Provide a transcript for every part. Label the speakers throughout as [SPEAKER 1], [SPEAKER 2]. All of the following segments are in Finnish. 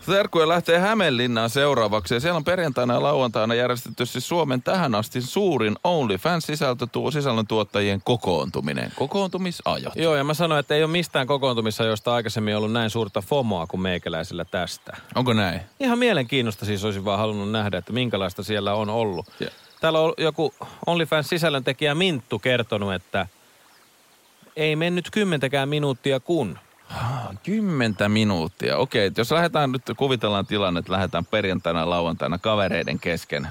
[SPEAKER 1] Serkkuja lähtee Hämeenlinnaan seuraavaksi ja siellä on perjantaina ja lauantaina järjestetty siis Suomen tähän asti suurin OnlyFans-sisältö tuo sisällöntuottajien kokoontuminen. Kokoontumisajot.
[SPEAKER 2] Joo, ja mä sanoin, että ei ole mistään kokoontumissa, josta aikaisemmin ollut näin suurta FOMOa kuin meikäläisellä tästä.
[SPEAKER 1] Onko näin?
[SPEAKER 2] Ihan mielenkiinnosta siis olisin vaan halunnut nähdä, että minkälaista siellä on ollut.
[SPEAKER 1] Ja-
[SPEAKER 2] Täällä on joku OnlyFans-sisällöntekijä Minttu kertonut, että ei mennyt kymmentäkään minuuttia kun.
[SPEAKER 1] Kymmentä minuuttia. Okei, että jos lähdetään nyt, kuvitellaan tilanne, että lähdetään perjantaina ja lauantaina kavereiden kesken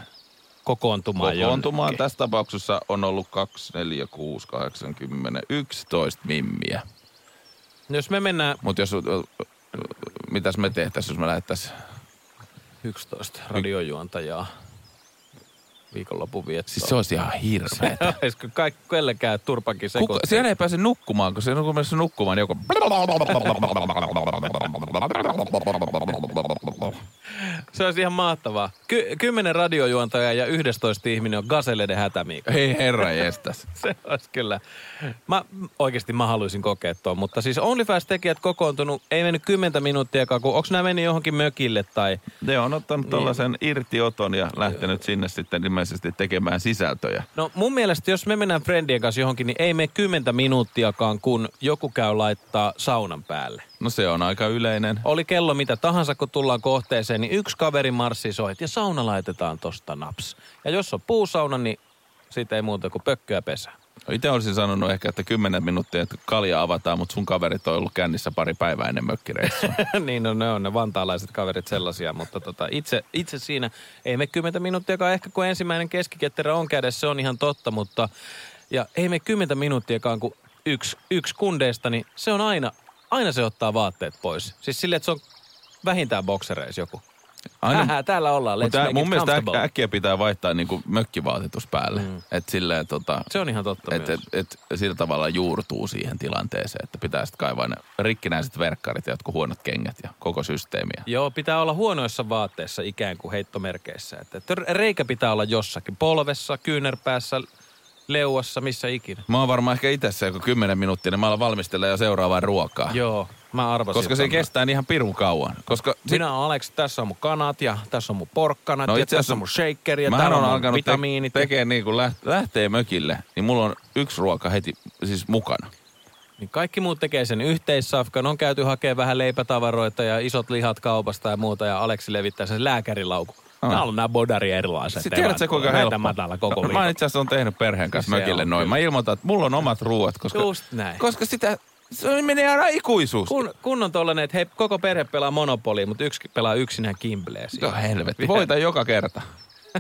[SPEAKER 2] Kokoontumaan,
[SPEAKER 1] kokoontumaan.
[SPEAKER 2] jonnekin.
[SPEAKER 1] Tässä tapauksessa on ollut 2, 4, 6, 8, 10, 11 mimmiä.
[SPEAKER 2] Jos me mennään
[SPEAKER 1] Mutta jos, mitäs me tehtäisiin, jos me lähdettäisiin
[SPEAKER 2] 11 radiojuontajaa viikonlopun viettoon.
[SPEAKER 1] Siis se olisi ihan hirveetä.
[SPEAKER 2] Olisiko kaikki kellekään turpankin sekoittaa?
[SPEAKER 1] siellä ei pääse nukkumaan, kun se on mennessä nukkumaan, niin joku...
[SPEAKER 2] Se olisi ihan mahtavaa. Ky- kymmenen radiojuontajaa ja 11 ihminen on Gaseleiden hätämiikka.
[SPEAKER 1] Ei herra jestas.
[SPEAKER 2] Se olisi kyllä. Mä, oikeasti mä haluaisin kokea tuon, mutta siis OnlyFans-tekijät kokoontunut, ei mennyt kymmentä minuuttiakaan, kun onko nämä mennyt johonkin mökille tai...
[SPEAKER 1] Ne on ottanut tällaisen irtioton ja lähtenyt sinne sitten ilmeisesti tekemään sisältöjä.
[SPEAKER 2] No mun mielestä, jos me mennään friendien kanssa johonkin, niin ei mene kymmentä minuuttiakaan, kun joku käy laittaa saunan päälle.
[SPEAKER 1] No se on aika yleinen.
[SPEAKER 2] Oli kello mitä tahansa, kun tullaan kohteeseen, niin yksi kaveri marssi soit ja sauna laitetaan tosta naps. Ja jos on puusauna, niin siitä ei muuta kuin pökköä pesää.
[SPEAKER 1] Itse olisin sanonut ehkä, että kymmenen minuuttia, että kalja avataan, mutta sun kaverit on ollut kännissä pari päivää ennen mökkireissua.
[SPEAKER 2] niin on, ne on ne vantaalaiset kaverit sellaisia, mutta tota, itse, itse siinä ei me kymmentä minuuttiakaan, ehkä kun ensimmäinen keskiketterä on kädessä, se on ihan totta, mutta ja ei me kymmentä minuuttiakaan, kun yksi, yksi kundeista, niin se on aina, aina se ottaa vaatteet pois. Siis silleen, että se on vähintään boksereis joku.
[SPEAKER 1] Aina-
[SPEAKER 2] Hähä, täällä ollaan, let's
[SPEAKER 1] Mutta
[SPEAKER 2] make
[SPEAKER 1] mun mielestä äk- äkkiä pitää vaihtaa niinku mökkivaatetus päälle. Mm. Että silleen tota...
[SPEAKER 2] Se on ihan totta
[SPEAKER 1] et,
[SPEAKER 2] myös.
[SPEAKER 1] et, et, sillä tavalla juurtuu siihen tilanteeseen, että pitää sitten kaivaa ne rikkinäiset verkkarit ja jotkut huonot kengät ja koko systeemiä.
[SPEAKER 2] Joo, pitää olla huonoissa vaatteissa ikään kuin heittomerkeissä. Että, että reikä pitää olla jossakin. Polvessa, kyynärpäässä, leuassa, missä ikinä.
[SPEAKER 1] Mä oon varmaan ehkä itse se, kun 10 minuuttia, niin mä alan valmistella jo seuraavaa ruokaa.
[SPEAKER 2] Joo, mä arvasin.
[SPEAKER 1] Koska se kestää ihan pirun kauan. Koska sit,
[SPEAKER 2] Minä olen Alex, tässä on mun kanat ja tässä on mun porkkanat
[SPEAKER 1] No
[SPEAKER 2] ja tässä on mun shaker ja täällä on
[SPEAKER 1] alkanut te-
[SPEAKER 2] vitamiinit. ja-
[SPEAKER 1] tekemään niin, kun läht- lähtee mökille, niin mulla on yksi ruoka heti siis mukana.
[SPEAKER 2] Niin kaikki muut tekee sen yhteissafkan. On käyty hakemaan vähän leipätavaroita ja isot lihat kaupasta ja muuta ja Aleksi levittää sen lääkärilaukun.
[SPEAKER 1] Ah.
[SPEAKER 2] Nämä on nämä bodari erilaiset.
[SPEAKER 1] Sitten tiedätkö kuinka helppo?
[SPEAKER 2] matala koko
[SPEAKER 1] Mä
[SPEAKER 2] viikon.
[SPEAKER 1] itse asiassa on tehnyt perheen kanssa
[SPEAKER 2] Se
[SPEAKER 1] mökille
[SPEAKER 2] on
[SPEAKER 1] noin.
[SPEAKER 2] kyllä.
[SPEAKER 1] Mä ilmoitan, että mulla on omat ruuat, koska,
[SPEAKER 2] Just näin.
[SPEAKER 1] koska sitä, se menee aina ikuisuus.
[SPEAKER 2] Kun, kun on tollanen, että hei, koko perhe pelaa Monopolia, mutta yksi pelaa yksinään Kimbleä
[SPEAKER 1] Joo, helvetti. Voita joka kerta.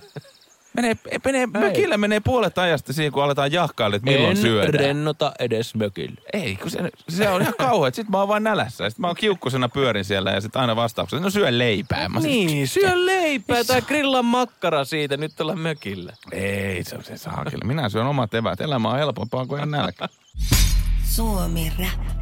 [SPEAKER 1] Menee, menee, mökillä menee puolet ajasta siihen, kun aletaan jahkailla, että milloin
[SPEAKER 2] en
[SPEAKER 1] syödään.
[SPEAKER 2] rennota edes mökillä.
[SPEAKER 1] Ei, kun se, se on ihan kauhean. Sitten mä oon vaan nälässä. Sitten mä oon kiukkusena pyörin siellä ja sitten aina vastauksena, no syö leipää. Mä
[SPEAKER 2] Niin, syö leipää tai grillaa makkara siitä, nyt ollaan mökillä.
[SPEAKER 1] Ei, se on se saakeli. Minä syön omat evät. Elämä on helpompaa kuin ihan nälkä.
[SPEAKER 3] Suomi Rap.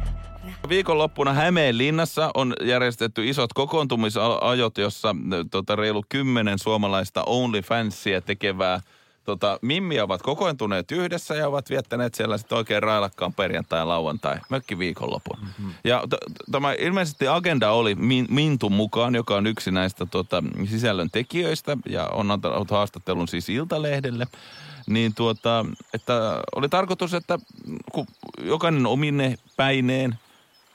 [SPEAKER 1] Viikonloppuna Hämeenlinnassa on järjestetty isot kokoontumisajot, jossa tota, reilu kymmenen suomalaista OnlyFansia tekevää tota, mimmiä ovat kokoontuneet yhdessä ja ovat viettäneet siellä sitten oikein railakkaan perjantai ja lauantai mökkiviikonlopun. Mm-hmm. Ja t- t- tämä ilmeisesti agenda oli Min- Mintun mukaan, joka on yksi näistä tota, sisällön tekijöistä ja on antanut haastattelun siis Iltalehdelle niin tuota, että oli tarkoitus, että kun jokainen omine päineen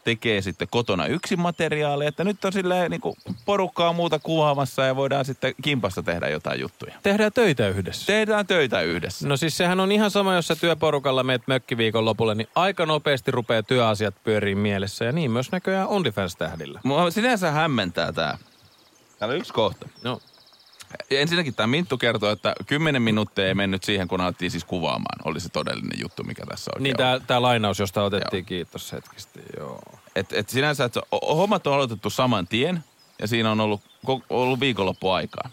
[SPEAKER 1] tekee sitten kotona yksin materiaalia, että nyt on silleen niin kuin porukkaa muuta kuvaamassa ja voidaan sitten kimpassa tehdä jotain juttuja.
[SPEAKER 2] Tehdään töitä yhdessä.
[SPEAKER 1] Tehdään töitä yhdessä.
[SPEAKER 2] No siis sehän on ihan sama, jos sä työporukalla meet mökkiviikon lopulle, niin aika nopeasti rupeaa työasiat pyöriin mielessä. Ja niin myös näköjään OnlyFans-tähdillä.
[SPEAKER 1] Mua sinänsä hämmentää tämä. Täällä on yksi kohta.
[SPEAKER 2] No,
[SPEAKER 1] Ensinnäkin tämä Minttu kertoo, että 10 minuuttia ei mennyt siihen, kun alettiin siis kuvaamaan. Oli se todellinen juttu, mikä tässä oikein
[SPEAKER 2] niin
[SPEAKER 1] on.
[SPEAKER 2] tää, tää lainaus, josta otettiin,
[SPEAKER 1] Joo.
[SPEAKER 2] kiitos hetkisti, joo.
[SPEAKER 1] Et, et sinänsä, että hommat on aloitettu saman tien. ja siinä on ollut, ollut viikonloppu aikaa.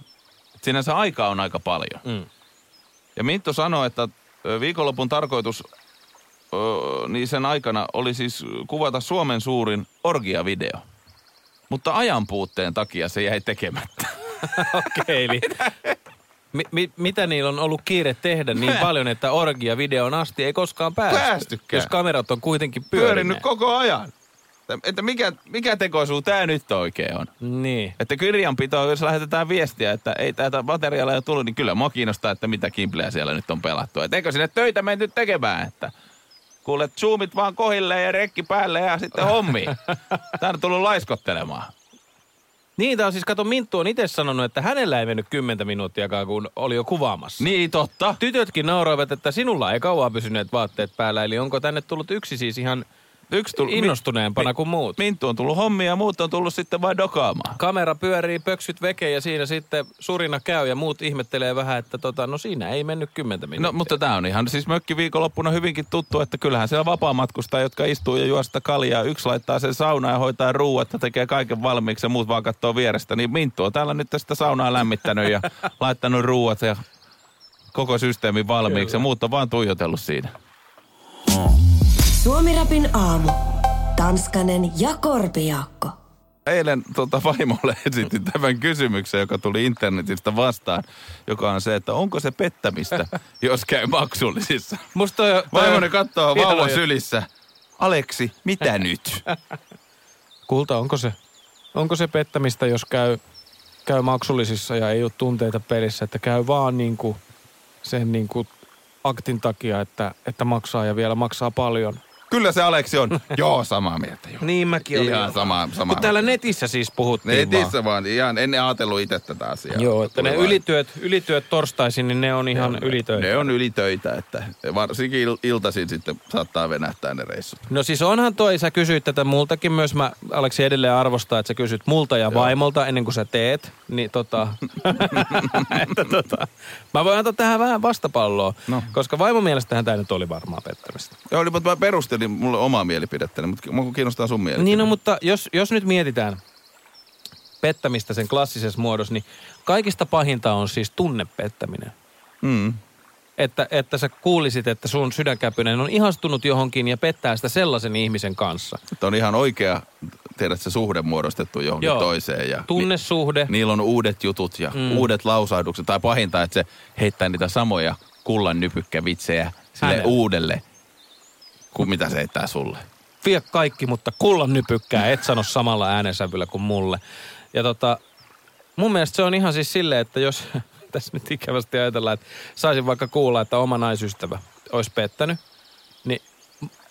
[SPEAKER 1] Sinänsä aikaa on aika paljon.
[SPEAKER 2] Mm.
[SPEAKER 1] Ja Minttu sanoi, että viikonlopun tarkoitus ö, niin sen aikana oli siis kuvata Suomen suurin orgia-video. Mutta ajan puutteen takia se jäi tekemättä.
[SPEAKER 2] Okei, eli mi, mi, mitä niillä on ollut kiire tehdä niin paljon, että orgia videon asti ei koskaan päästy?
[SPEAKER 1] Päästykään.
[SPEAKER 2] Jos kamerat on kuitenkin
[SPEAKER 1] Pyörinyt
[SPEAKER 2] pyörinyt.
[SPEAKER 1] koko ajan. Että- Että mikä, mikä tekoisuus tämä nyt oikein on?
[SPEAKER 2] Niin.
[SPEAKER 1] Että kirjanpito, jos lähetetään viestiä, että ei tätä materiaalia ole tullut, niin kyllä mua kiinnostaa, että mitä kimpleä siellä nyt on pelattu. Että eikö sinne töitä menty tekemään, että kuule, zoomit vaan kohille ja rekki päälle ja sitten hommi. Tää on tullut laiskottelemaan.
[SPEAKER 2] Niin, tää on siis, kato, Minttu on itse sanonut, että hänellä ei mennyt kymmentä minuuttiakaan, kun oli jo kuvaamassa.
[SPEAKER 1] Niin, totta.
[SPEAKER 2] Tytötkin nauroivat, että sinulla ei kauan pysyneet vaatteet päällä, eli onko tänne tullut yksi siis ihan
[SPEAKER 1] Yksi tullut,
[SPEAKER 2] innostuneempana kuin muut?
[SPEAKER 1] Minttu on tullut hommia ja muut on tullut sitten vain dokaamaan.
[SPEAKER 2] Kamera pyörii, pöksyt veke ja siinä sitten surina käy ja muut ihmettelee vähän, että tota, no siinä ei mennyt kymmentä minuuttia.
[SPEAKER 1] No, mutta tämä on ihan siis mökki viikonloppuna hyvinkin tuttu, että kyllähän siellä vapaamatkustajia, jotka istuu ja juo sitä kaljaa. Yksi laittaa sen saunaan ja hoitaa ruuat ja tekee kaiken valmiiksi ja muut vaan katsoo vierestä. Niin Minttu on täällä nyt sitä saunaa lämmittänyt ja laittanut ruuat ja koko systeemi valmiiksi ja muut on vaan tuijotellut siinä.
[SPEAKER 3] Suomirapin aamu. Tanskanen ja Korpiakko.
[SPEAKER 1] Eilen tota, vaimolle esitin tämän kysymyksen, joka tuli internetistä vastaan, joka on se, että onko se pettämistä, jos käy maksullisissa.
[SPEAKER 2] Musta toi, toi
[SPEAKER 1] Vaimoni katsoo
[SPEAKER 2] juttu.
[SPEAKER 1] sylissä. Aleksi, mitä nyt?
[SPEAKER 2] Kulta, onko se, onko se pettämistä, jos käy, käy maksullisissa ja ei ole tunteita pelissä, että käy vaan niin kuin sen niin kuin aktin takia, että, että maksaa ja vielä maksaa paljon.
[SPEAKER 1] Kyllä se Aleksi on. Joo, samaa mieltä. Joo.
[SPEAKER 2] Niin mäkin olin.
[SPEAKER 1] Ihan sama, sama.
[SPEAKER 2] Mutta täällä netissä siis puhuttiin vaan.
[SPEAKER 1] Netissä vaan. Ihan en ajatellut itse tätä asiaa.
[SPEAKER 2] Joo, että ne
[SPEAKER 1] vaan-
[SPEAKER 2] ylityöt, ylityöt torstaisin, niin ne on ihan ylitöitä.
[SPEAKER 1] Ne on ylitöitä, että varsinkin il- iltaisin sitten saattaa venähtää ne reissut.
[SPEAKER 2] No siis onhan toi, sä kysyit tätä multakin myös, mä Aleksi edelleen arvostaa, että sä kysyt multa ja vaimolta ennen kuin sä teet, niin tota, että tota, mä voin antaa tähän vähän vastapalloa,
[SPEAKER 1] No.
[SPEAKER 2] koska vaimon mielestähän tämä nyt oli varmaan pettämistä.
[SPEAKER 1] Joo, niin, mutta mä perustelin mulle omaa mielipidettäni, mutta mua kiinnostaa sun mielipide.
[SPEAKER 2] Niin no, mutta jos, jos nyt mietitään pettämistä sen klassisessa muodossa, niin kaikista pahinta on siis tunnepettäminen.
[SPEAKER 1] Mm.
[SPEAKER 2] Että, että sä kuulisit, että sun sydänkäpynen on ihastunut johonkin ja pettää sitä sellaisen ihmisen kanssa.
[SPEAKER 1] Että on ihan oikea, tiedät se suhde muodostettu johonkin
[SPEAKER 2] Joo.
[SPEAKER 1] toiseen. Ja
[SPEAKER 2] Tunnesuhde.
[SPEAKER 1] Ni, niillä on uudet jutut ja
[SPEAKER 2] Mm.
[SPEAKER 1] mm. uudet lausahdukset. Tai pahinta, että se heittää niitä samoja kullan nypykkävitsejä sille
[SPEAKER 2] Hänelle.
[SPEAKER 1] uudelle, kuin mitä se heittää sulle.
[SPEAKER 2] vie kaikki, mutta kullan nypykkää, et sano samalla äänensävyllä kuin mulle. Ja tota, mun mielestä se on ihan siis silleen, että jos tässä nyt ikävästi ajatellaan, että saisin vaikka kuulla, että oma naisystävä olisi pettänyt, niin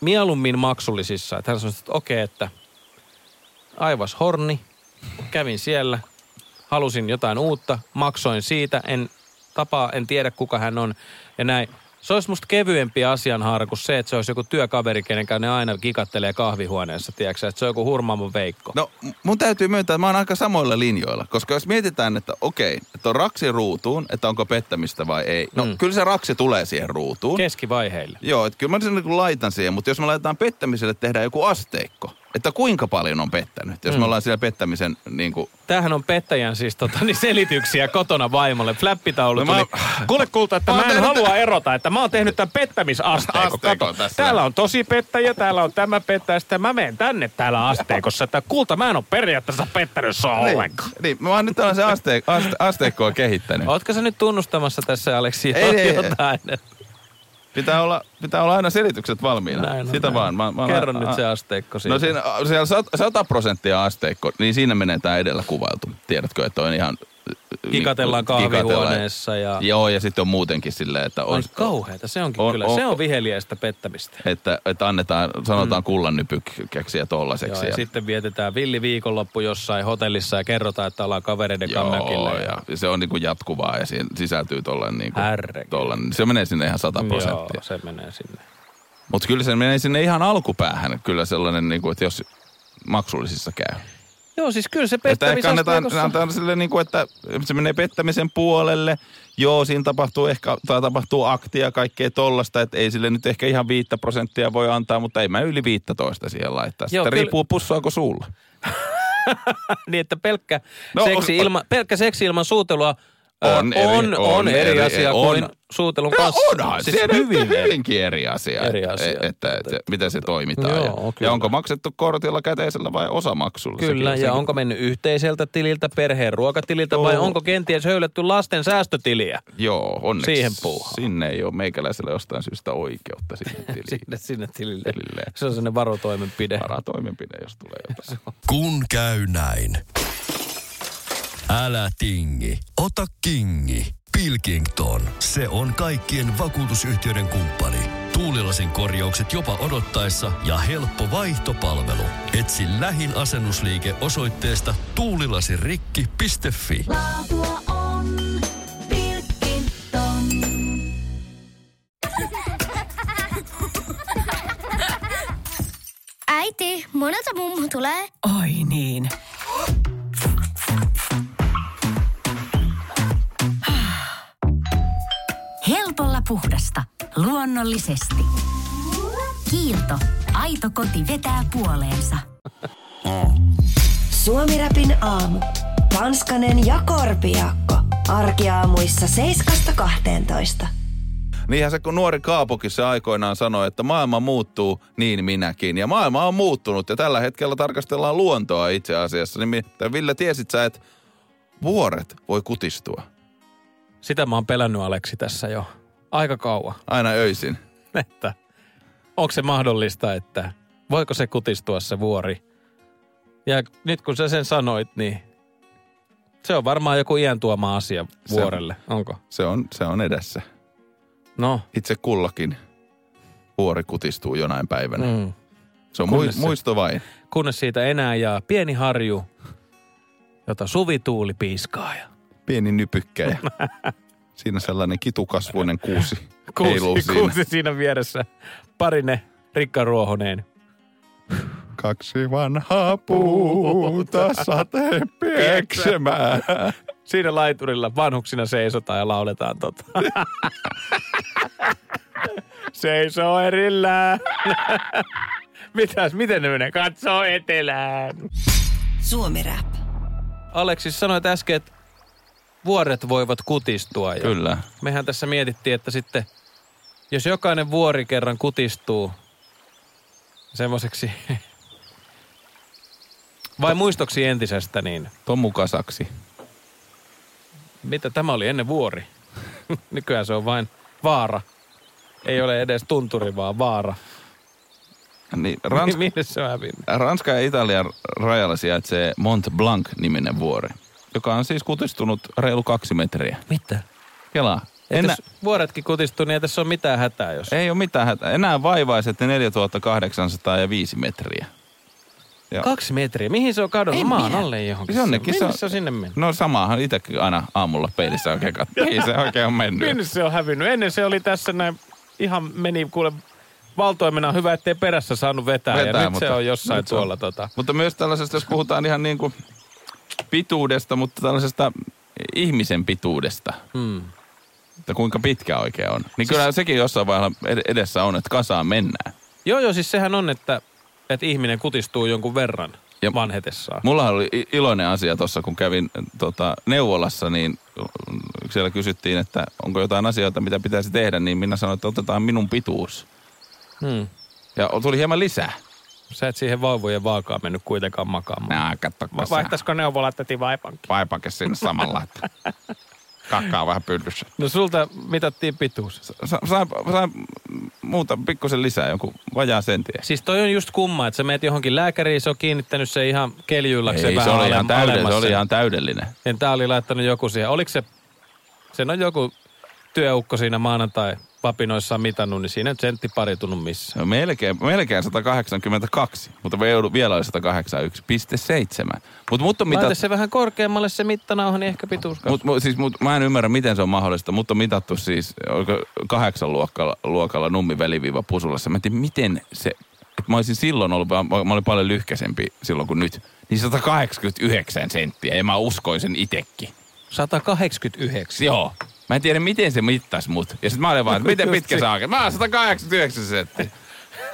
[SPEAKER 2] mieluummin maksullisissa, että hän sanoo, että okei, että aivas horni, kävin siellä, halusin jotain uutta, maksoin siitä, en tapaa, en tiedä kuka hän on ja näin. Se olisi musta kevyempi asianhaara kuin se, että se olisi joku työkaveri, kenen ne aina kikattelee kahvihuoneessa, tiedätkö, että se on joku hurmaamon veikko.
[SPEAKER 1] No mun täytyy myöntää, että mä oon aika samoilla linjoilla. Koska jos mietitään, että okei, että on raksi ruutuun, että onko pettämistä vai ei. No
[SPEAKER 2] Mm.
[SPEAKER 1] mm. kyllä se raksi tulee siihen ruutuun.
[SPEAKER 2] Keskivaiheille.
[SPEAKER 1] Joo, että kyllä mä sen niin laitan siihen, mutta jos me laitetaan pettämiselle, tehdään joku asteikko. Että kuinka paljon on pettänyt, jos
[SPEAKER 2] Mm.
[SPEAKER 1] me ollaan siellä pettämisen niin kuin,
[SPEAKER 2] Tämähän on pettäjän siis tota, niin selityksiä kotona vaimolle. Flappitaulu
[SPEAKER 1] No
[SPEAKER 2] tuli.
[SPEAKER 1] mä-
[SPEAKER 2] Kuule kulta, että
[SPEAKER 1] Mä
[SPEAKER 2] mä en
[SPEAKER 1] tehnyt-
[SPEAKER 2] halua erota, että mä oon tehnyt tämän pettämisasteikon.
[SPEAKER 1] Asteikon
[SPEAKER 2] Kato,
[SPEAKER 1] tässä.
[SPEAKER 2] täällä on tosi pettäjä, täällä on tämä pettäjä, sitten mä menen tänne täällä asteikossa. Että kulta, mä en ole periaatteessa pettänyt sua ollenkaan.
[SPEAKER 1] niin, mä oon nyt tällaisen aste, aste, asteikkoa kehittänyt.
[SPEAKER 2] Ootko sä nyt tunnustamassa tässä, Aleksi,
[SPEAKER 1] Ei, ei, ei.
[SPEAKER 2] jotain?
[SPEAKER 1] Pitää olla, pitää olla aina selitykset valmiina.
[SPEAKER 2] Näin on,
[SPEAKER 1] Sitä
[SPEAKER 2] näin.
[SPEAKER 1] vaan. Mä, mä,
[SPEAKER 2] Kerro
[SPEAKER 1] mä,
[SPEAKER 2] nyt se asteikko siitä.
[SPEAKER 1] No siinä, siellä sat- 100 prosenttia asteikko, niin siinä menee tämä edellä kuvailtu. Tiedätkö, että on ihan...
[SPEAKER 2] Kikatellaan
[SPEAKER 1] niin,
[SPEAKER 2] kahvihuoneessa ja...
[SPEAKER 1] Joo, ja sitten on muutenkin silleen, että
[SPEAKER 2] Ai
[SPEAKER 1] on,
[SPEAKER 2] kauheeta, se onkin
[SPEAKER 1] on-
[SPEAKER 2] kyllä.
[SPEAKER 1] on-
[SPEAKER 2] se on viheliäistä pettämistä.
[SPEAKER 1] että, että annetaan, sanotaan mm. kullannypykkäksi ja tollaseksi.
[SPEAKER 2] Joo, ja sitten vietetään villi viikonloppu jossain hotellissa ja kerrotaan, että ollaan kavereiden.
[SPEAKER 1] Joo, ja se on niin kuin jatkuvaa ja siihen sisältyy tollainen niin kuin. Se menee sinne ihan 100
[SPEAKER 2] Joo,
[SPEAKER 1] prosenttia.
[SPEAKER 2] se menee sinne.
[SPEAKER 1] Mutta kyllä se menee sinne ihan alkupäähän. Kyllä sellainen, niin kuin, että jos maksullisissa käy.
[SPEAKER 2] Joo, siis kyllä se
[SPEAKER 1] Että ehkä annetaan, annetaan sille niin kuin, että se menee pettämisen puolelle. Joo, siinä tapahtuu ehkä, tai tapahtuu aktia ja kaikkea tollasta, että ei sille nyt ehkä ihan viittä prosenttia voi antaa, mutta ei mä yli 15 siihen laittaa.
[SPEAKER 2] Joo,
[SPEAKER 1] Sitten
[SPEAKER 2] kyllä-
[SPEAKER 1] riippuu pussuako sulla.
[SPEAKER 2] niin, että pelkkä,
[SPEAKER 1] No,
[SPEAKER 2] seksi, ilma, pelkkä seksi ilman suutelua
[SPEAKER 1] On eri-
[SPEAKER 2] on, on,
[SPEAKER 1] on
[SPEAKER 2] eri,
[SPEAKER 1] eri-
[SPEAKER 2] asia
[SPEAKER 1] on.
[SPEAKER 2] kuin suutelun
[SPEAKER 1] No
[SPEAKER 2] kanssa.
[SPEAKER 1] onhan,
[SPEAKER 2] siis
[SPEAKER 1] se
[SPEAKER 2] hyvin eri.
[SPEAKER 1] hyvinkin eri asia,
[SPEAKER 2] Eri
[SPEAKER 1] että-
[SPEAKER 2] asia.
[SPEAKER 1] Että, että, että miten se toimitaan.
[SPEAKER 2] Joo,
[SPEAKER 1] ja,
[SPEAKER 2] kyllä.
[SPEAKER 1] ja onko maksettu kortilla, käteisellä vai osamaksulla?
[SPEAKER 2] Kyllä,
[SPEAKER 1] Sekin-
[SPEAKER 2] ja
[SPEAKER 1] sekin-
[SPEAKER 2] onko mennyt yhteiseltä tililtä, perheen ruokatililtä vai
[SPEAKER 1] Joo.
[SPEAKER 2] onko kenties höylätty lasten säästötiliä?
[SPEAKER 1] Joo, onneksi
[SPEAKER 2] Siihen puuhaan.
[SPEAKER 1] sinne ei ole meikäläisellä jostain syystä oikeutta sinne tiliin.
[SPEAKER 2] Sinne, sinne tilille.
[SPEAKER 1] Tilille.
[SPEAKER 2] Se on sellainen varotoimenpide.
[SPEAKER 1] Varatoimenpide, jos tulee jotain.
[SPEAKER 4] Kun käy näin. Älä tingi, ota kingi. Pilkington, se on kaikkien vakuutusyhtiöiden kumppani. Tuulilasin korjaukset jopa odottaessa ja helppo vaihtopalvelu. Etsi lähin asennusliike osoitteesta tuulilasirikki.fi.
[SPEAKER 5] Laatua on Pilkington.
[SPEAKER 6] Äiti, monelta mummu tulee?
[SPEAKER 5] Oi niin. Puhdasta. Luonnollisesti. Kiilto. Aito koti vetää puoleensa.
[SPEAKER 3] Suomirapin aamu. Tanskanen ja Korpiakko. Arkiaamuissa 7.12.
[SPEAKER 1] Niinhän se kun nuori Kaapokin se aikoinaan sanoi, että maailma muuttuu, niin minäkin. Ja maailma on muuttunut ja tällä hetkellä tarkastellaan luontoa itse asiassa. Nimittäin Ville, tiesit sä, että vuoret voi kutistua
[SPEAKER 2] Sitä mä oon pelännyt Aleksi tässä jo aika kauan.
[SPEAKER 1] aina öisin.
[SPEAKER 2] Että onko se mahdollista, että voiko se kutistua se vuori? Ja nyt kun sä sen sanoit, niin se on varmaan joku iän tuoma asia
[SPEAKER 1] Se-
[SPEAKER 2] vuorelle. Onko?
[SPEAKER 1] Se on, se on edessä.
[SPEAKER 2] No.
[SPEAKER 1] Itse kullakin vuori kutistuu jonain päivänä. Mm. Se on
[SPEAKER 2] Kunnes
[SPEAKER 1] mui,
[SPEAKER 2] se-
[SPEAKER 1] muisto vain.
[SPEAKER 2] Kunnes siitä enää jää pieni harju, jota suvituuli piiskaa. Ja
[SPEAKER 1] Pieni nypykkä ja siinä sellainen kitukasvuinen kuusi, heiluu
[SPEAKER 2] kuusi,
[SPEAKER 1] siinä.
[SPEAKER 2] kuusi siinä vieressä. Parine Rikka Ruohonen.
[SPEAKER 1] Kaksi vanhaa puuta sateen pieksemään.
[SPEAKER 2] Siinä laiturilla vanhuksina seisotaan ja lauletaan tota. Seisoo erillään. Mitäs, miten ne menee? Katsoo etelään.
[SPEAKER 3] Suomirap.
[SPEAKER 2] Aleksis sanoit äsken, että vuoret voivat kutistua. Ja
[SPEAKER 1] Kyllä.
[SPEAKER 2] Mehän tässä mietittiin, että sitten jos jokainen vuori kerran kutistuu semmoiseksi vai muistoksi entisestä, niin
[SPEAKER 1] Tomu Kasaksi.
[SPEAKER 2] mitä tämä oli ennen vuori? Nykyään se on vain vaara. Ei ole edes tunturi, vaan vaara.
[SPEAKER 1] Niin,
[SPEAKER 2] Rans...
[SPEAKER 1] Ranska,
[SPEAKER 2] Minne se?
[SPEAKER 1] Ranska ja Italian rajalla sijaitsee Mont Blanc-niminen vuori, joka on siis kutistunut reilu kaksi metriä.
[SPEAKER 2] Mitä?
[SPEAKER 1] Kelaa. Enää,
[SPEAKER 2] jos vuoretkin kutistuu, niin ei tässä ole mitään hätää, jos...
[SPEAKER 1] ei ole mitään hätää. Enää vaivaiset ne 4805 metriä. Joo.
[SPEAKER 2] Kaksi metriä. Mihin se on kadonnut? Maan alle johonkin.
[SPEAKER 1] Jonnekin
[SPEAKER 2] Minne
[SPEAKER 1] se
[SPEAKER 2] se
[SPEAKER 1] on-
[SPEAKER 2] on sinne mennyt?
[SPEAKER 1] No samahan itsekin aina aamulla peilissä oikein katsoo. Mihin se oikein on mennyt?
[SPEAKER 2] Minne se on hävinnyt? Ennen se oli tässä näin, ihan meni kuule valtoimena. Hyvä, ettei perässä saanut vetää.
[SPEAKER 1] Vetää,
[SPEAKER 2] ja nyt
[SPEAKER 1] mutta-
[SPEAKER 2] se on jossain
[SPEAKER 1] se on.
[SPEAKER 2] tuolla tota.
[SPEAKER 1] Mutta myös tällaisesta, jos puhutaan ihan niin kuin pituudesta, mutta tällaisesta ihmisen pituudesta,
[SPEAKER 2] Hmm.
[SPEAKER 1] että kuinka pitkä oikein on. Niin kyllä sekin jossain vaiheessa ed- edessä on, että kasaan mennään.
[SPEAKER 2] Joo, joo, siis sehän on, että, että ihminen kutistuu jonkun verran
[SPEAKER 1] Ja-
[SPEAKER 2] vanhetessaan.
[SPEAKER 1] Mulla oli iloinen asia tuossa, kun kävin tota, neuvolassa, niin siellä kysyttiin, että onko jotain asioita, mitä pitäisi tehdä, niin minä sanoin, että otetaan minun pituus.
[SPEAKER 2] Hmm.
[SPEAKER 1] Ja tuli hieman lisää.
[SPEAKER 2] Sä et siihen vauvojen vaakaan mennyt kuitenkaan makaamaan.
[SPEAKER 1] Nää, katso,
[SPEAKER 2] Va- Vaihtaisiko neuvola täti vaipankin?
[SPEAKER 1] Vaipake sinne samalla, että kakkaa vähän pyllyssä.
[SPEAKER 2] No sulta mitattiin pituus.
[SPEAKER 1] Sa- Sain, sain muuta pikkusen lisää, joku vajaa senttiä.
[SPEAKER 2] Siis toi on just kumma, että sä meet johonkin lääkäriin, se on kiinnittänyt se ihan keljuillakseen
[SPEAKER 1] Ei, se
[SPEAKER 2] vähän
[SPEAKER 1] oli, ihan täydellinen, se oli ihan täydellinen.
[SPEAKER 2] Ja tää oli laittanut joku siihen. Oliko se, sen on joku työukko siinä maanantai papinoissaan mitannut, niin siinä nyt sentti pari tunnu missään.
[SPEAKER 1] No melkein, melkein 182, mutta vielä oli 181,7. Mutta mut on
[SPEAKER 2] Mitä?
[SPEAKER 1] mitat,
[SPEAKER 2] se vähän korkeammalle se mittanauha, niin ehkä pituus
[SPEAKER 1] mut, mut, siis, mut, mä en ymmärrä, miten se on mahdollista, mutta on mitattu siis kahdeksan luokalla, luokalla nummi väliviiva pusulassa. Mä en tiedä, miten se, mä olisin silloin ollut, mä, mä olin paljon lyhkäisempi silloin kuin nyt, niin 189 senttiä ja mä uskoin sen itekin.
[SPEAKER 2] 189.
[SPEAKER 1] Joo. Mä en tiedä, miten se mittasi mut. Ja sitten mä olin vaan, että miten pitkä on. Mä oon 189 senttiä.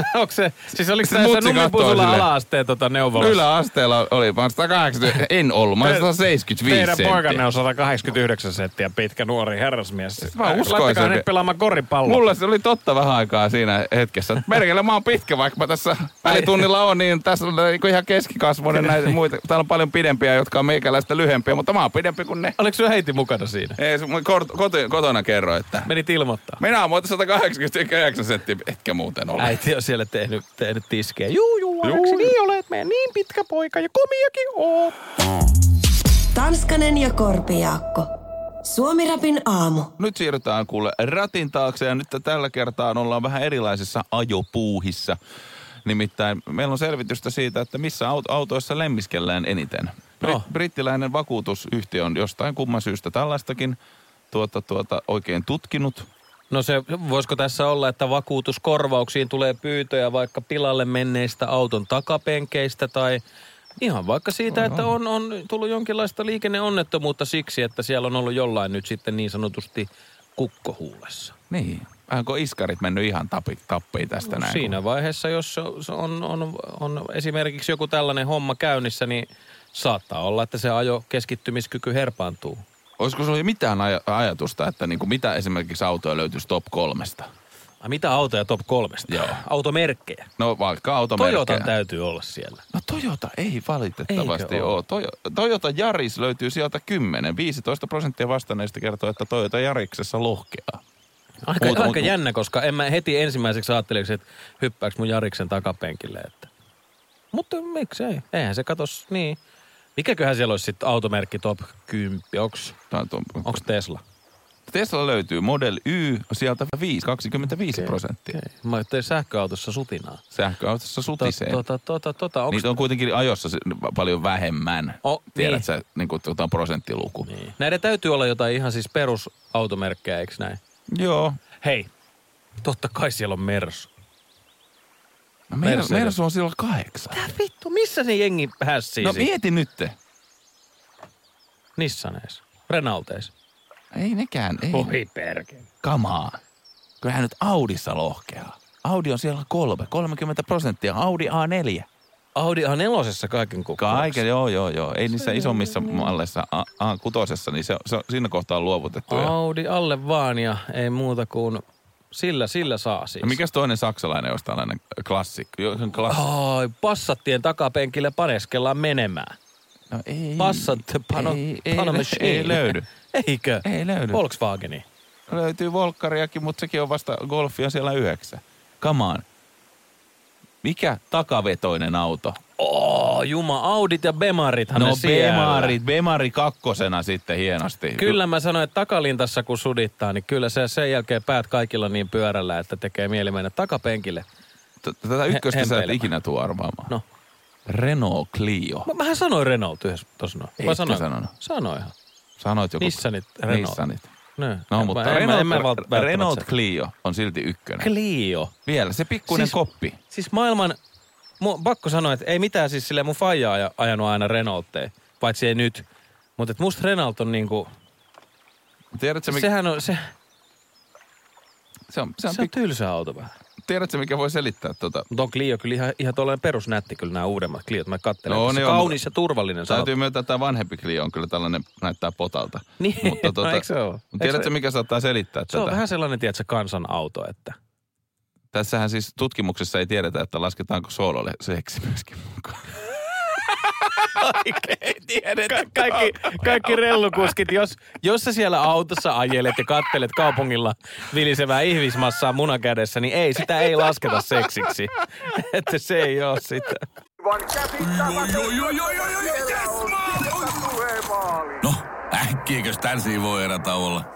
[SPEAKER 2] Onko se, siis oliko
[SPEAKER 1] Se
[SPEAKER 2] tässä Nummipusulla
[SPEAKER 1] silleen.
[SPEAKER 2] ala-asteen tota neuvolassa?
[SPEAKER 1] Yläasteella oli, oon 180, en ollut, mä oon 175
[SPEAKER 2] Teidän
[SPEAKER 1] senttiä.
[SPEAKER 2] poikanne on 189 senttiä pitkä nuori herrasmies.
[SPEAKER 1] Mä uskoisin,
[SPEAKER 2] Laittakaa nyt pelaamaan koripalloa.
[SPEAKER 1] Mulla se oli totta vähän aikaa siinä hetkessä. Merkellä mä oon pitkä, vaikka mä tässä välitunnilla on, niin tässä on niinku ihan keskikasvoinen näitä muita. Täällä on paljon pidempiä, jotka on meikäläistä lyhempiä, mutta mä oon pidempi kuin ne.
[SPEAKER 2] Oliko sun heiti mukana siinä?
[SPEAKER 1] Ei, se kotona kerro, että
[SPEAKER 2] Menit ilmoittaa.
[SPEAKER 1] minä oon muuten 189 senttiä, etkä muuten ole.
[SPEAKER 2] Äiti on siellä tehnyt, tehnyt tiskejä. Juu, juu, Aleksi, niin olet meidän niin pitkä poika ja komiakin oot.
[SPEAKER 3] Tanskanen ja Korpijaakko. Suomirapin aamu.
[SPEAKER 1] Nyt siirrytään kuule ratin taakse ja nyt tällä kertaa ollaan vähän erilaisissa ajopuuhissa. Nimittäin meillä on selvitystä siitä, että missä aut- autoissa lemmiskellään eniten. Brit-
[SPEAKER 2] No.
[SPEAKER 1] Brittiläinen vakuutusyhtiö on jostain kumman syystä tällaistakin tuota, tuota, oikein tutkinut.
[SPEAKER 2] No se, voisiko tässä olla, että vakuutuskorvauksiin tulee pyytöjä vaikka pilalle menneistä auton takapenkeistä tai ihan vaikka siitä, että on, on tullut jonkinlaista liikenneonnettomuutta siksi, että siellä on ollut jollain nyt sitten niin sanotusti kukkohuulessa.
[SPEAKER 1] Niin. Onko iskarit mennyt ihan tapi, tappiin tästä näin?
[SPEAKER 2] Siinä vaiheessa, jos on, on, on esimerkiksi joku tällainen homma käynnissä, niin saattaa olla, että se ajo keskittymiskyky herpaantuu.
[SPEAKER 1] Olisiko sulla mitään aj- ajatusta, että niinku mitä esimerkiksi autoja löytyisi top kolmesta?
[SPEAKER 2] Ai mitä autoja top kolmesta?
[SPEAKER 1] Joo.
[SPEAKER 2] Automerkkejä.
[SPEAKER 1] No vaikka automerkkejä.
[SPEAKER 2] Toyotan täytyy olla siellä.
[SPEAKER 1] No Toyota ei valitettavasti
[SPEAKER 2] Eikö
[SPEAKER 1] ole.
[SPEAKER 2] oo?
[SPEAKER 1] Toyo, Toyota Yaris löytyy sieltä 10. 15 prosenttia vastanneista kertoo, että Toyota Yariksessa lohkeaa.
[SPEAKER 2] Aika,
[SPEAKER 1] Muut-
[SPEAKER 2] aika
[SPEAKER 1] muut-
[SPEAKER 2] jännä, koska en mä heti ensimmäiseksi ajattelin, että hyppääks mun Jariksen takapenkille. Että. Mutta miksei? Eihän se katos niin. Mikäköhän siellä olisi sitten automerkki top 10? Onks,
[SPEAKER 1] Tää on tuo-
[SPEAKER 2] onks Tesla?
[SPEAKER 1] Tesla löytyy Model Y sieltä 5, 25 prosenttia.
[SPEAKER 2] Okei. Mä ajattelin sähköautossa sutinaa.
[SPEAKER 1] Sähköautossa sutisee.
[SPEAKER 2] Tota, tota, tota, onks...
[SPEAKER 1] Niitä on kuitenkin ajossa paljon vähemmän.
[SPEAKER 2] O,
[SPEAKER 1] Tiedät
[SPEAKER 2] niin.
[SPEAKER 1] sä, niin kuin tuota prosenttiluku.
[SPEAKER 2] Niin. Näiden täytyy olla jotain ihan siis perusautomerkkejä, eikö näin?
[SPEAKER 1] Joo.
[SPEAKER 2] Hei, totta kai siellä on Mersu.
[SPEAKER 1] No meidän, on silloin kahdeksan.
[SPEAKER 2] Tää vittu, missä se jengi hässii
[SPEAKER 1] No mieti nyt.
[SPEAKER 2] Nissaneissa, Renaulteissa.
[SPEAKER 1] Ei nekään, ei.
[SPEAKER 2] Ohi perkele.
[SPEAKER 1] Kamaa. Kyllähän nyt Audissa lohkeaa. Audi on siellä kolme, 30 prosenttia. Audi A4.
[SPEAKER 2] Audi A4 kaiken kukkuraksi.
[SPEAKER 1] Kaiken, joo, joo, joo. Ei niissä isommissa malleissa A, A6, niin se, se, siinä kohtaa on luovutettu.
[SPEAKER 2] Audi alle vaan ja ei muuta kuin sillä, sillä saa siis.
[SPEAKER 1] Ja mikäs toinen saksalainen olisi tällainen klassikko? Jo- se on klassi-
[SPEAKER 2] Ai, passattien takapenkille paneskellaan menemään.
[SPEAKER 1] No ei.
[SPEAKER 2] Passat, pano,
[SPEAKER 1] ei, ei,
[SPEAKER 2] pano
[SPEAKER 1] ei, ei löydy.
[SPEAKER 2] Eikö?
[SPEAKER 1] Ei löydy.
[SPEAKER 2] Volkswageni.
[SPEAKER 1] Löytyy Volkkariakin, mutta sekin on vasta Golfia siellä yhdeksän. Come on. Mikä takavetoinen auto?
[SPEAKER 2] Oh, juma, Audit ja Bemarithan
[SPEAKER 1] No
[SPEAKER 2] ne siellä.
[SPEAKER 1] Bemari, Bemari kakkosena sitten hienosti.
[SPEAKER 2] Kyllä mä sanoin, että takalintassa kun sudittaa, niin kyllä se sen jälkeen päät kaikilla niin pyörällä, että tekee mieli mennä takapenkille.
[SPEAKER 1] Tätä ykköstä sä et ikinä tuu arvaamaan.
[SPEAKER 2] No.
[SPEAKER 1] Renault Clio.
[SPEAKER 2] Mä, mähän sanoin Renault yhdessä tuossa noin.
[SPEAKER 1] Etkö
[SPEAKER 2] sanoin?
[SPEAKER 1] sanonut?
[SPEAKER 2] Sanoinhan.
[SPEAKER 1] Sanoit joku...
[SPEAKER 2] Nissanit, Renault.
[SPEAKER 1] Nissanit.
[SPEAKER 2] Ne.
[SPEAKER 1] No,
[SPEAKER 2] En
[SPEAKER 1] mutta
[SPEAKER 2] en
[SPEAKER 1] Renault,
[SPEAKER 2] en välttämättä
[SPEAKER 1] Renault
[SPEAKER 2] se-
[SPEAKER 1] Clio on silti ykkönen.
[SPEAKER 2] Clio.
[SPEAKER 1] Vielä se pikkuinen
[SPEAKER 2] Siis-
[SPEAKER 1] koppi.
[SPEAKER 2] Siis maailman, mu, pakko sanoa, että ei mitään siis silleen mun faija aja, ajanut aina Renaultteja, paitsi ei nyt. Mutta et musta Renault on niinku,
[SPEAKER 1] Tiedätkö, mikä,
[SPEAKER 2] sehän on, se,
[SPEAKER 1] se on, se on,
[SPEAKER 2] se on
[SPEAKER 1] pik-
[SPEAKER 2] tylsä auto vähän.
[SPEAKER 1] tiedätkö, mikä voi selittää tota?
[SPEAKER 2] Mutta on Clio kyllä ihan, ihan tuollainen perusnätti kyllä nämä uudemmat Cliot. Mä katselen,
[SPEAKER 1] No,
[SPEAKER 2] se
[SPEAKER 1] on-
[SPEAKER 2] kaunis ja turvallinen se
[SPEAKER 1] Täytyy
[SPEAKER 2] auto.
[SPEAKER 1] myöntää, että tämä vanhempi Clio on kyllä tällainen, näyttää potalta.
[SPEAKER 2] Niin, no eikö se
[SPEAKER 1] mutta
[SPEAKER 2] Eikö
[SPEAKER 1] Tiedätkö,
[SPEAKER 2] se-
[SPEAKER 1] mikä saattaa selittää
[SPEAKER 2] Se on
[SPEAKER 1] tätä?
[SPEAKER 2] vähän sellainen, tiedätkö, kansan auto, että...
[SPEAKER 1] Tässähän siis tutkimuksessa ei tiedetä, että lasketaanko soololle seksi myöskin mukaan. Oikein tiedetä.
[SPEAKER 2] Ka- kaikki, kaikki rellukuskit, jos, jos sä siellä autossa ajelet ja kattelet kaupungilla vilisevää ihmismassaa munakädessä, niin ei, sitä ei lasketa seksiksi. Että se ei ole sitä.
[SPEAKER 7] No, äkkiäkös tän voi erätauolla?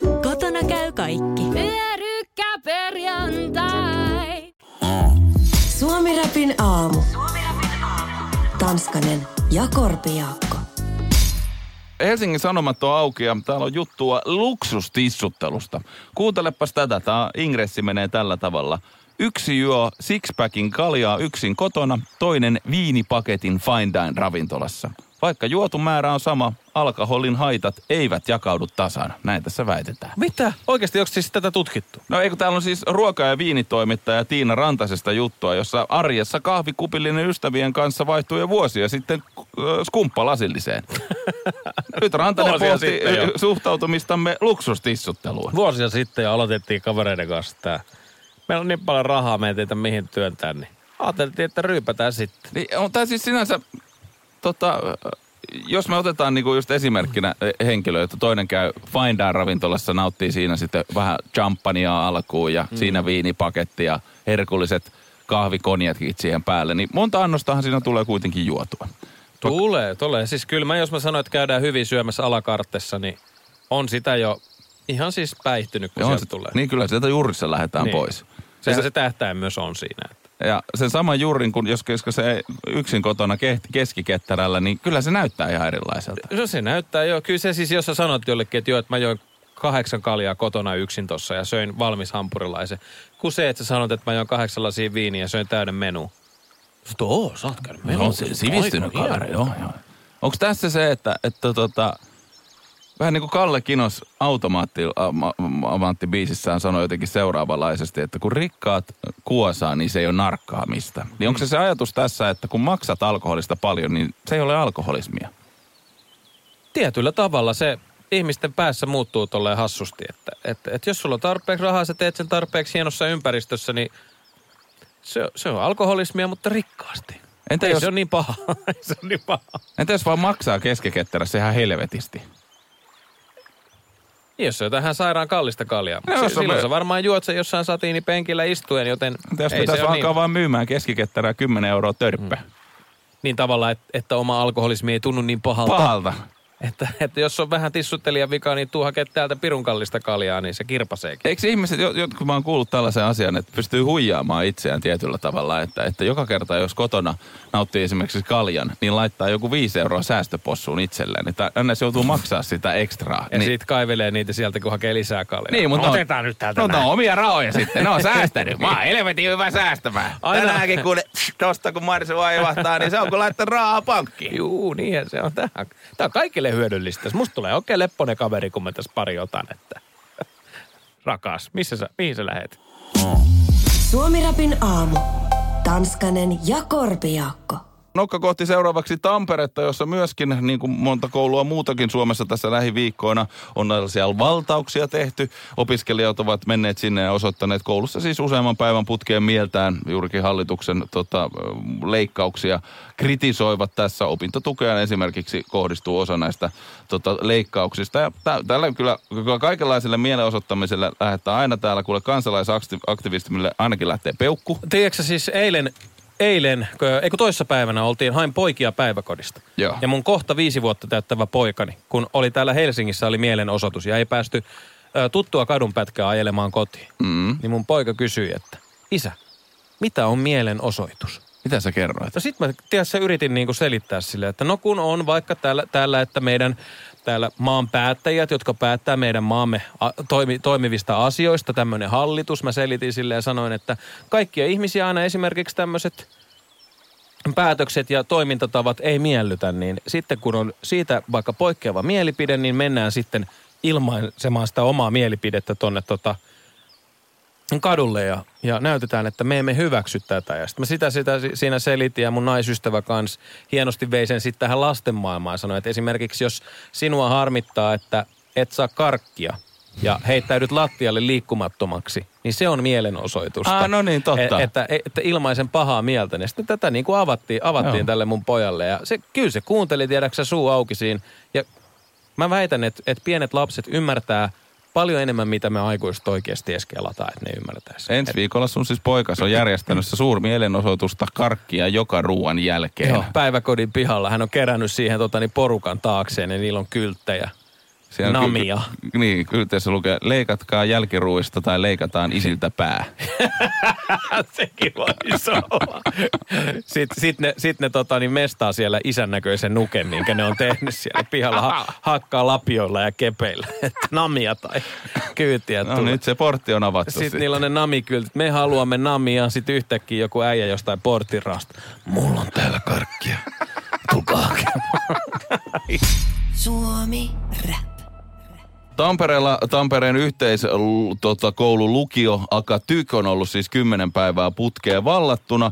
[SPEAKER 8] Kotona käy kaikki. Pyörykkä! perjantai.
[SPEAKER 3] Suomirapin aamu. Tanskanen ja Korpijaakko.
[SPEAKER 1] Helsingin Sanomat on auki ja täällä on juttua luksustissuttelusta. Kuuntelepas tätä, tämä ingressi menee tällä tavalla. Yksi juo sixpackin kaljaa yksin kotona, toinen viinipaketin fine dine ravintolassa. Vaikka juotu määrä on sama, alkoholin haitat eivät jakaudu tasan. Näin tässä väitetään.
[SPEAKER 2] Mitä? Oikeasti onko siis tätä tutkittu?
[SPEAKER 1] No eikö täällä on siis ruoka- ja viinitoimittaja Tiina Rantasesta juttua, jossa arjessa kahvikupillinen ystävien kanssa vaihtuu jo vuosia sitten skumppalasilliseen. Nyt Rantanen pohti suhtautumistamme luksustissutteluun.
[SPEAKER 2] Vuosia sitten jo aloitettiin kavereiden kanssa tää. Meillä on niin paljon rahaa, me ei teitä mihin työntää, niin ajateltiin, että ryypätään sitten.
[SPEAKER 1] Niin on tämä siis sinänsä, tota, jos me otetaan niinku just esimerkkinä eh, henkilö, että toinen käy Fine ravintolassa, nauttii siinä sitten vähän champagnea alkuun ja mm. siinä viinipaketti ja herkulliset kahvikonjatkit siihen päälle, niin monta annostahan siinä tulee kuitenkin juotua.
[SPEAKER 2] Tulee, tulee. Siis kyllä mä, jos mä sanoin, että käydään hyvin syömässä alakartessa, niin on sitä jo ihan siis päihtynyt, kun
[SPEAKER 1] on se-
[SPEAKER 2] tulee.
[SPEAKER 1] Niin kyllä, sieltä juurissa lähdetään
[SPEAKER 2] Niin.
[SPEAKER 1] pois.
[SPEAKER 2] Sehän
[SPEAKER 1] Ja
[SPEAKER 2] se tähtäin myös on siinä.
[SPEAKER 1] Ja sen saman juurin, kun jos koska se yksin kotona ke- keskiketterällä, niin kyllä se näyttää ihan erilaiselta.
[SPEAKER 2] No se näyttää jo. Kyllä se siis, jos sä sanot jollekin, että joo, että mä join kahdeksan kaljaa kotona yksin tossa ja söin valmis hampurilaisen. Kuin se, että sä sanot, että mä join kahdeksan lasia viiniä ja söin täyden menu. Sitten, oo, sä oot käynyt menu.
[SPEAKER 1] No, se sivistynyt kaveri, joo, joo. Onko tässä se, että, että tota, vähän niin kuin Kalle Kinos automaatti, amaatti biisissään sanoi jotenkin seuraavanlaisesti, että kun rikkaat kuosaa, niin se ei ole narkkaamista. Niin onko se se ajatus tässä, että kun maksat alkoholista paljon, niin se ei ole alkoholismia?
[SPEAKER 2] Tietyllä tavalla se ihmisten päässä muuttuu tolleen hassusti, että, että, että jos sulla on tarpeeksi rahaa, sä teet sen tarpeeksi hienossa ympäristössä, niin se, se on alkoholismia, mutta rikkaasti.
[SPEAKER 1] Entä
[SPEAKER 2] Ei
[SPEAKER 1] jos,
[SPEAKER 2] se on niin paha. Se on niin paha.
[SPEAKER 1] entä jos vaan maksaa keskiketterässä ihan helvetisti?
[SPEAKER 2] Niin, Jos se on jotain sairaan kallista kaljaa.
[SPEAKER 1] No, on
[SPEAKER 2] silloin
[SPEAKER 1] me-
[SPEAKER 2] sä varmaan juot sen jossain satiinipenkillä istuen, joten ei
[SPEAKER 1] pitäisi alkaa
[SPEAKER 2] niin,
[SPEAKER 1] vaan myymään keskiketterää 10 euroa törppä?
[SPEAKER 2] niin tavalla, että, että oma alkoholismi ei tunnu niin pahalta.
[SPEAKER 1] Pahalta.
[SPEAKER 2] Että, että jos on vähän tissuttelijan vika, niin tuu hakea täältä pirun kallista kaljaa, niin se kirpaseekin.
[SPEAKER 1] Eikö ihmiset, jo- jotkut mä oon kuullut tällaisen asian, että pystyy huijaamaan itseään tietyllä tavalla, että, että joka kerta jos kotona nauttii esimerkiksi kaljan, niin laittaa joku viisi euroa säästöpossuun itselleen, että aina se joutuu maksaa sitä ekstraa.
[SPEAKER 2] Ja
[SPEAKER 1] niin,
[SPEAKER 2] sit kaivelee niitä sieltä, kun hakee lisää kaljaa.
[SPEAKER 1] niin, mutta
[SPEAKER 2] no,
[SPEAKER 1] ne on-
[SPEAKER 2] otetaan nyt täältä
[SPEAKER 1] No,
[SPEAKER 2] näin.
[SPEAKER 1] no omia rahoja sitten, ne on säästänyt. Mä oon helvetin hyvä säästämään.
[SPEAKER 2] Aina-
[SPEAKER 1] Tänäänkin kun tosta kun Marsu vaivahtaa, niin se on kun laittaa rahaa pankkiin.
[SPEAKER 2] Juu, niinhän se on. Tämä on kaikille hyödyllistä. Musta tulee oikein lepponen kaveri, kun mä tässä pari otan, että rakas, missä sä, mihin sä lähet?
[SPEAKER 3] Suomirapin aamu. Tanskanen ja Korpijaakko.
[SPEAKER 1] Nokka kohti seuraavaksi Tamperetta, jossa myöskin, niin kuin monta koulua muutakin Suomessa tässä lähiviikkoina, on tällaisia valtauksia tehty. Opiskelijat ovat menneet sinne ja osoittaneet koulussa siis useamman päivän putkeen mieltään juurikin hallituksen tota, leikkauksia. Kritisoivat tässä opintotukea esimerkiksi kohdistuu osa näistä tota, leikkauksista. Ja tä- tällä kyllä kaikenlaiselle mielenosoittamiselle lähdetään aina täällä, kuule kansalaisaktivistimille ainakin lähtee peukku.
[SPEAKER 2] Tiedätkö siis eilen, eilen, eikö toissa päivänä oltiin, hain poikia päiväkodista.
[SPEAKER 1] Joo.
[SPEAKER 2] Ja mun kohta viisi vuotta täyttävä poikani, kun oli täällä Helsingissä, oli mielenosoitus ja ei päästy ö, tuttua kadunpätkää ajelemaan kotiin.
[SPEAKER 1] Mm.
[SPEAKER 2] Niin mun poika kysyi, että isä, mitä on mielenosoitus?
[SPEAKER 1] Mitä sä kerroit?
[SPEAKER 2] No sit mä tiedätkö, yritin niinku selittää sille, että no kun on vaikka täällä, täällä että meidän täällä maan päättäjät, jotka päättää meidän maamme toimi, toimivista asioista, tämmöinen hallitus. Mä selitin sille ja sanoin, että kaikkia ihmisiä aina esimerkiksi tämmöiset päätökset ja toimintatavat ei miellytä, niin sitten kun on siitä vaikka poikkeava mielipide, niin mennään sitten ilmaisemaan sitä omaa mielipidettä tonne tota, kadulle ja, ja näytetään, että me emme hyväksy tätä. Ja sitten mä sitä, sitä si- siinä selitin ja mun naisystävä kanssa hienosti vei sen sitten tähän lasten maailmaan sanoi, että esimerkiksi jos sinua harmittaa, että et saa karkkia ja heittäydyt lattialle liikkumattomaksi, niin se on mielenosoitusta.
[SPEAKER 1] Ah, no niin, totta.
[SPEAKER 2] E- että, että ilmaisen pahaa mieltä. Ja sitten tätä niin kuin avattiin, avattiin
[SPEAKER 1] Joo.
[SPEAKER 2] tälle mun pojalle ja se, kyllä se kuunteli, tiedäksä, suu auki siinä. Ja mä väitän, että, että pienet lapset ymmärtää paljon enemmän, mitä me aikuiset oikeasti edes kelataan, että ne ymmärtäisi.
[SPEAKER 1] Ensi viikolla sun siis poikas on järjestänyt se suuri mielenosoitusta karkkia joka ruoan jälkeen.
[SPEAKER 2] Joo, päiväkodin pihalla. Hän on kerännyt siihen tota, niin porukan taakseen ja niillä on kylttejä.
[SPEAKER 1] Siellä
[SPEAKER 2] Namia.
[SPEAKER 1] Ky- niin, kylteessä lukee, leikatkaa jälkiruista tai leikataan isiltä pää.
[SPEAKER 2] Sekin voisi olla. Sitten sit ne, sit ne tota, niin mestaa siellä isän näköisen nuken, minkä ne on tehnyt siellä pihalla. Ha, hakkaa lapioilla ja kepeillä. Namia tai kyytiä
[SPEAKER 1] No
[SPEAKER 2] tulee.
[SPEAKER 1] nyt se portti on avattu.
[SPEAKER 2] Sitten niillä on ne namikyltit. Me haluamme namia. Sitten yhtäkkiä joku äijä jostain porttirasta. Mulla on täällä karkkia. Tulkaa hakemaan.
[SPEAKER 3] Suomi Rap.
[SPEAKER 1] Tampereella Tampereen yhteis tota, koulu lukio Akatyk on ollut siis kymmenen päivää putkeen vallattuna.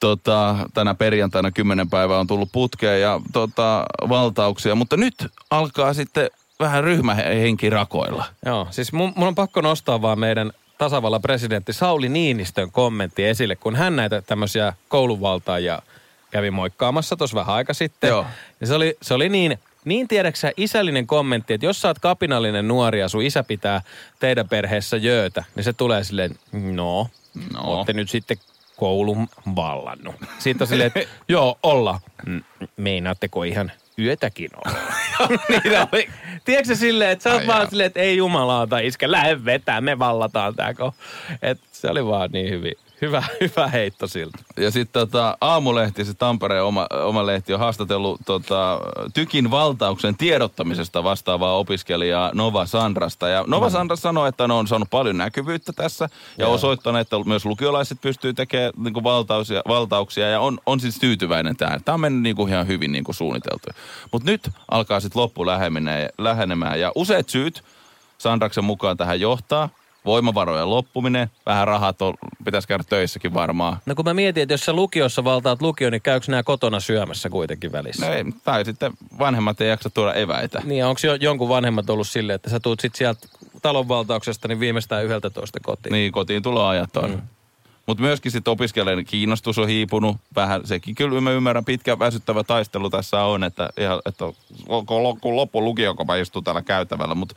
[SPEAKER 1] Tota, tänä perjantaina kymmenen päivää on tullut putkeen ja tota, valtauksia, mutta nyt alkaa sitten vähän ryhmähenki rakoilla.
[SPEAKER 2] Joo, siis mun, mun on pakko nostaa vaan meidän tasavallan presidentti Sauli Niinistön kommentti esille, kun hän näitä tämmöisiä kouluvaltaajia kävi moikkaamassa tuossa vähän aika sitten.
[SPEAKER 1] Joo.
[SPEAKER 2] Ja se oli, se oli niin, niin tiedäksä isällinen kommentti, että jos sä oot kapinallinen nuori ja sun isä pitää teidän perheessä jöötä, niin se tulee silleen, no, no. ootte nyt sitten koulun vallannut. Sitten on silleen, että joo, olla. "Mm, Meinaatteko ihan yötäkin olla? niin oli. Tiedätkö silleen, että sä oot
[SPEAKER 1] Ai
[SPEAKER 2] vaan silleen, että ei jumalauta iskä, lähde vetää, me vallataan tää. ko-" Et se oli vaan niin hyvin, hyvä, hyvä heitto siltä.
[SPEAKER 1] Ja sitten tota, Aamulehti, se Tampereen oma, oma lehti, on haastatellut tota, Tykin valtauksen tiedottamisesta vastaavaa opiskelijaa Nova Sandrasta. Ja Nova Sandra sanoi, että ne on saanut paljon näkyvyyttä tässä ja
[SPEAKER 2] Joo.
[SPEAKER 1] osoittanut, että myös lukiolaiset pystyy tekemään niin valtauksia, valtauksia ja on, on siis tyytyväinen tähän. Tämä on mennyt niin kuin ihan hyvin niin kuin suunniteltu. Mutta nyt alkaa sitten loppu lähenemään ja useat syyt Sandraksen mukaan tähän johtaa. Voimavarojen loppuminen, vähän rahat on, pitäisi käydä töissäkin varmaan.
[SPEAKER 2] No kun mä mietin, että jos sä lukiossa valtaat lukio, niin käykö nämä kotona syömässä kuitenkin välissä?
[SPEAKER 1] No ei, tai sitten vanhemmat ei jaksa tuoda eväitä.
[SPEAKER 2] Niin, onko jo, jonkun vanhemmat ollut silleen, että sä tuut sit sieltä talonvaltauksesta niin viimeistään yhdeltä toista kotiin?
[SPEAKER 1] Niin, kotiin tuloajat on. Mm. Mutta myöskin sitten opiskelijoiden kiinnostus on hiipunut vähän. Sekin kyllä mä ymmärrän, pitkä väsyttävä taistelu tässä on, että, ihan, että kun loppu lukio, kun mä istun täällä käytävällä. Mutta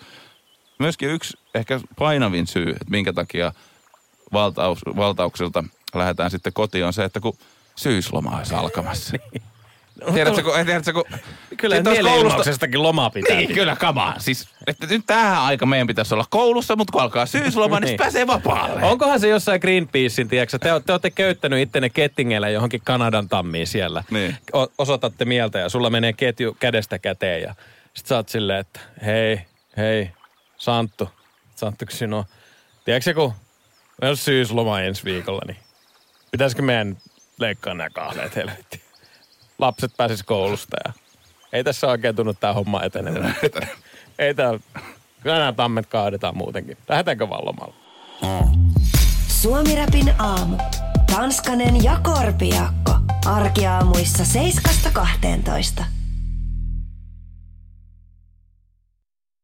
[SPEAKER 1] myöskin yksi ehkä painavin syy, että minkä takia valtaus, valtauksilta lähdetään sitten kotiin, on se, että kun syysloma olisi alkamassa. Tiedätkö, kun, tiedätkö, kun
[SPEAKER 2] Kyllä
[SPEAKER 1] koulusta-
[SPEAKER 2] lomaa pitää.
[SPEAKER 1] Niin, kyllä, kamaa. Siis, että nyt tähän aika meidän pitäisi olla koulussa, mutta kun alkaa syysloma, niin
[SPEAKER 2] Niin.
[SPEAKER 1] pääsee vapaalle.
[SPEAKER 2] Onkohan se jossain Greenpeacein, tiedätkö? Te, te olette köyttänyt ittenne kettingeillä johonkin Kanadan tammiin siellä.
[SPEAKER 1] Niin.
[SPEAKER 2] O, osoitatte mieltä ja sulla menee ketju kädestä käteen ja sit sä oot silleen, että hei, hei, Santtu. Santtu sinä on. Tiedätkö kun meillä on syysloma ensi viikolla, niin pitäisikö meidän leikkaa nämä kahleet helvettiin? Lapset pääsis koulusta ja ei tässä oikein tunnu tää homma etenevän. ei täällä, kyllä nämä tammet kaadetaan muutenkin. Lähdetäänkö vaan lomalle?
[SPEAKER 3] Suomi Rapin aamu. Tanskanen ja Korpiakko. Arkiaamuissa 7.12.